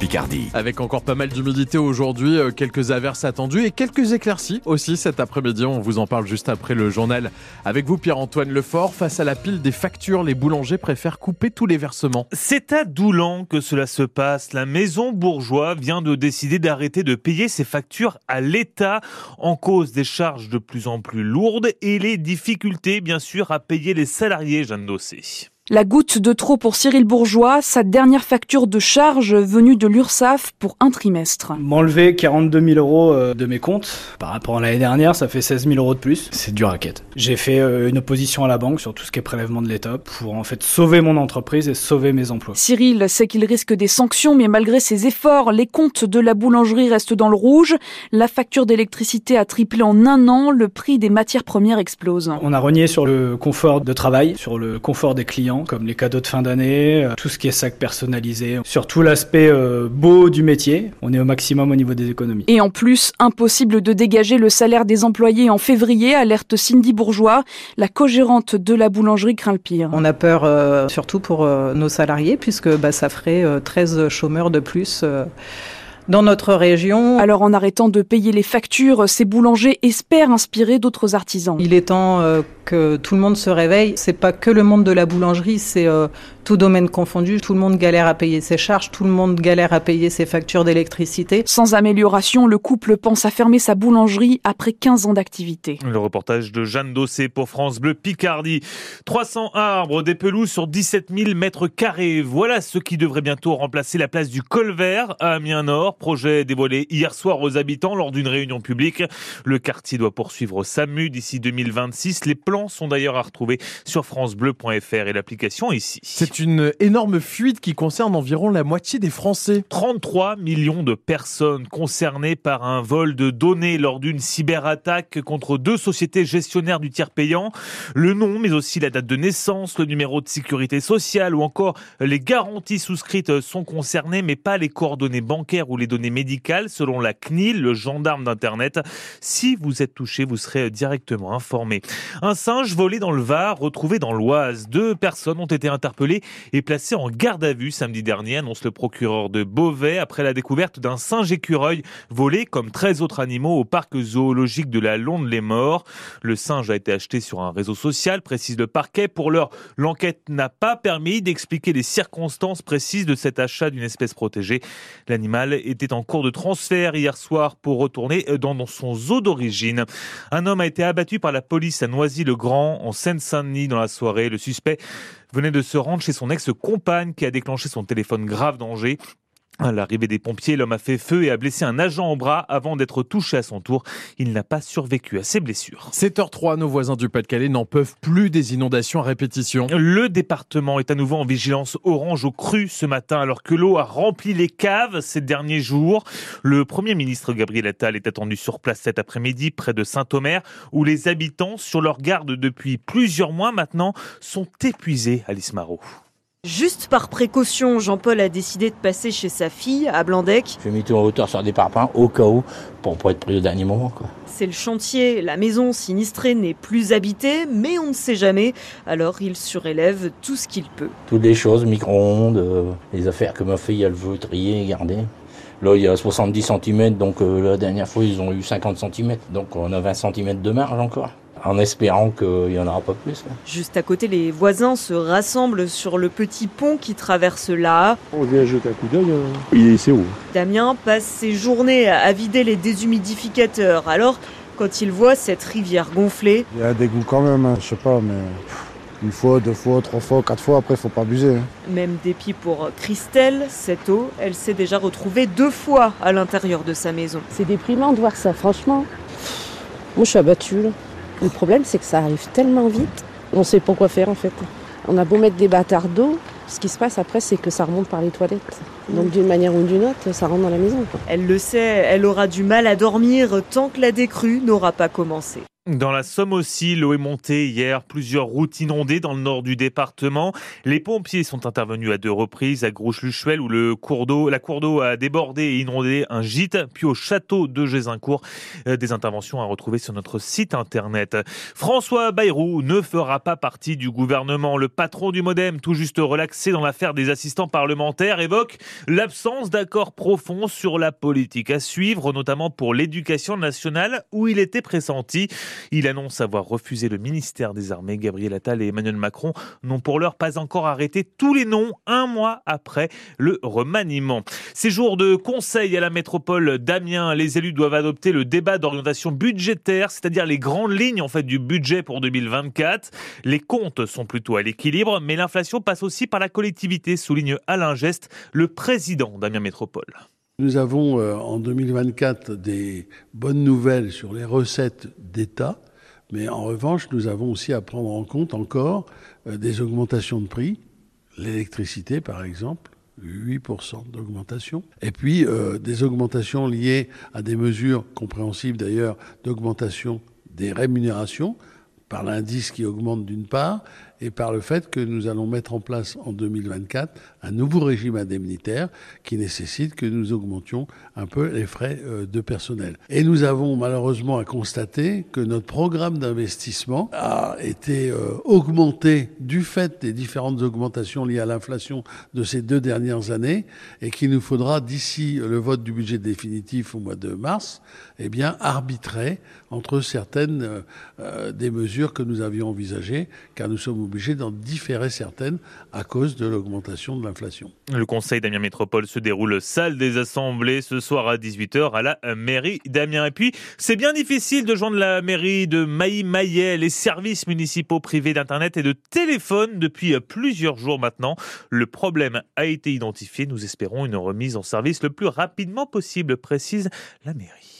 Picardie. Avec encore pas mal d'humidité aujourd'hui, euh, quelques averses attendues et quelques éclaircies aussi cet après-midi. On vous en parle juste après le journal. Avec vous, Pierre-Antoine Lefort, face à la pile des factures, les boulangers préfèrent couper tous les versements. C'est à Doulan que cela se passe. La maison bourgeois vient de décider d'arrêter de payer ses factures à l'État en cause des charges de plus en plus lourdes et les difficultés, bien sûr, à payer les salariés, Jeanne Dossé. La goutte de trop pour Cyril Bourgeois, sa dernière facture de charge venue de l'URSSAF pour un trimestre. M'enlever 42 000 euros euh, de mes comptes, par rapport à l'année dernière, ça fait 16 000 euros de plus. C'est dur à quête. J'ai fait euh, une opposition à la banque sur tout ce qui est prélèvement de l'État pour en fait sauver mon entreprise et sauver mes emplois. Cyril sait qu'il risque des sanctions, mais malgré ses efforts, les comptes de la boulangerie restent dans le rouge. La facture d'électricité a triplé en un an, le prix des matières premières explose. On a renié sur le confort de travail, sur le confort des clients comme les cadeaux de fin d'année, euh, tout ce qui est sac personnalisé, surtout l'aspect euh, beau du métier. On est au maximum au niveau des économies. Et en plus, impossible de dégager le salaire des employés en février, alerte Cindy Bourgeois, la co-gérante de la boulangerie craint le pire. On a peur euh, surtout pour nos salariés puisque bah, ça ferait 13 chômeurs de plus dans notre région. Alors en arrêtant de payer les factures, ces boulangers espèrent inspirer d'autres artisans. Il est temps que tout le monde se réveille. C'est pas que le monde de la boulangerie, c'est euh, tout domaine confondu. Tout le monde galère à payer ses charges, tout le monde galère à payer ses factures d'électricité. Sans amélioration, le couple pense à fermer sa boulangerie après 15 ans d'activité. Le reportage de Jeanne Dossé pour France Bleu Picardie. 300 arbres, des pelouses sur 17 000 mètres carrés. Voilà ce qui devrait bientôt remplacer la place du Colvert à Amiens Nord. Projet dévoilé hier soir aux habitants lors d'une réunion publique. Le quartier doit poursuivre SAMU d'ici 2026. Les plans sont d'ailleurs à retrouver sur francebleu.fr et l'application ici. Une énorme fuite qui concerne environ la moitié des Français. 33 millions de personnes concernées par un vol de données lors d'une cyberattaque contre deux sociétés gestionnaires du tiers payant. Le nom, mais aussi la date de naissance, le numéro de sécurité sociale ou encore les garanties souscrites sont concernées, mais pas les coordonnées bancaires ou les données médicales, selon la CNIL, le gendarme d'Internet. Si vous êtes touché, vous serez directement informé. Un singe volé dans le Var, retrouvé dans l'Oise. Deux personnes ont été interpellées et placées en garde à vue samedi dernier, annonce le procureur de Beauvais, après la découverte d'un singe écureuil volé comme 13 autres animaux au parc zoologique de la Londe-les-Morts. Le singe a été acheté sur un réseau social, précise le parquet. Pour l'heure, l'enquête n'a pas permis d'expliquer les circonstances précises de cet achat d'une espèce protégée. L'animal était en cours de transfert hier soir pour retourner dans son zoo d'origine. Un homme a été abattu par la police à Noisy-le Grand, en Seine-Saint-Denis, dans la soirée. Le suspect venait de se rendre chez son ex-compagne qui a déclenché son téléphone grave danger. À l'arrivée des pompiers, l'homme a fait feu et a blessé un agent au bras avant d'être touché à son tour. Il n'a pas survécu à ses blessures. 7h03, nos voisins du Pas-de-Calais n'en peuvent plus des inondations à répétition. Le département est à nouveau en vigilance orange au cru ce matin alors que l'eau a rempli les caves ces derniers jours. Le Premier ministre Gabriel Attal est attendu sur place cet après-midi près de Saint-Omer où les habitants sur leur garde depuis plusieurs mois maintenant sont épuisés, Alice Marot. Juste par précaution, Jean-Paul a décidé de passer chez sa fille à Blandec. J'ai mis tout en hauteur sur des parpaings au cas où pour pas être pris au dernier moment. C'est le chantier, la maison sinistrée n'est plus habitée, mais on ne sait jamais. Alors il surélève tout ce qu'il peut. Toutes les choses, micro-ondes, euh, les affaires que ma fille elle veut trier et garder. Là, il y a 70 cm, donc euh, la dernière fois, ils ont eu 50 cm. Donc on a 20 cm de marge encore en espérant qu'il n'y en aura pas plus. Juste à côté, les voisins se rassemblent sur le petit pont qui traverse là. On vient jeter un coup d'œil, hein. il est haut. Damien passe ses journées à vider les déshumidificateurs. Alors, quand il voit cette rivière gonflée... Il y a un dégoût quand même, hein, je sais pas, mais... Une fois, deux fois, trois fois, quatre fois, après, il faut pas abuser. Hein. Même dépit pour Christelle, cette eau, elle s'est déjà retrouvée deux fois à l'intérieur de sa maison. C'est déprimant de voir ça, franchement. Moi, je suis abattue. Le problème, c'est que ça arrive tellement vite, on sait pas quoi faire en fait. On a beau mettre des bâtards d'eau, ce qui se passe après, c'est que ça remonte par les toilettes. Donc d'une manière ou d'une autre, ça rentre dans la maison. Elle le sait, elle aura du mal à dormir tant que la décrue n'aura pas commencé. Dans la Somme aussi, l'eau est montée hier, plusieurs routes inondées dans le nord du département. Les pompiers sont intervenus à deux reprises à Grouche-Luchuel où cours d'eau, la cour d'eau a débordé et inondé un gîte, puis au château de Gézincourt. Euh, des interventions à retrouver sur notre site internet. François Bayrou ne fera pas partie du gouvernement. Le patron du Modem, tout juste relaxé dans l'affaire des assistants parlementaires, évoque l'absence d'accord profond sur la politique à suivre, notamment pour l'éducation nationale où il était pressenti. Il annonce avoir refusé le ministère des Armées. Gabriel Attal et Emmanuel Macron n'ont pour l'heure pas encore arrêté tous les noms un mois après le remaniement. Ces jours de conseil à la métropole d'Amiens, les élus doivent adopter le débat d'orientation budgétaire, c'est-à-dire les grandes lignes en fait du budget pour 2024. Les comptes sont plutôt à l'équilibre, mais l'inflation passe aussi par la collectivité, souligne Alain Geste, le président d'Amiens Métropole. Nous avons euh, en 2024 des bonnes nouvelles sur les recettes d'État, mais en revanche, nous avons aussi à prendre en compte encore euh, des augmentations de prix, l'électricité par exemple. 8% d'augmentation. Et puis euh, des augmentations liées à des mesures compréhensibles d'ailleurs d'augmentation des rémunérations par l'indice qui augmente d'une part, et par le fait que nous allons mettre en place en 2024 un nouveau régime indemnitaire qui nécessite que nous augmentions un peu les frais euh, de personnel. Et nous avons malheureusement à constater que notre programme d'investissement a été euh, augmenté du fait des différentes augmentations liées à l'inflation de ces deux dernières années et qu'il nous faudra d'ici le vote du budget définitif au mois de mars, eh bien arbitrer entre certaines euh, des mesures que nous avions envisagées car nous sommes obligé d'en différer certaines à cause de l'augmentation de l'inflation. Le conseil d'Amiens Métropole se déroule salle des assemblées ce soir à 18h à la mairie d'Amiens. Et puis, c'est bien difficile de joindre la mairie de Mailly-Maillet, les services municipaux privés d'Internet et de téléphone depuis plusieurs jours maintenant. Le problème a été identifié. Nous espérons une remise en service le plus rapidement possible, précise la mairie.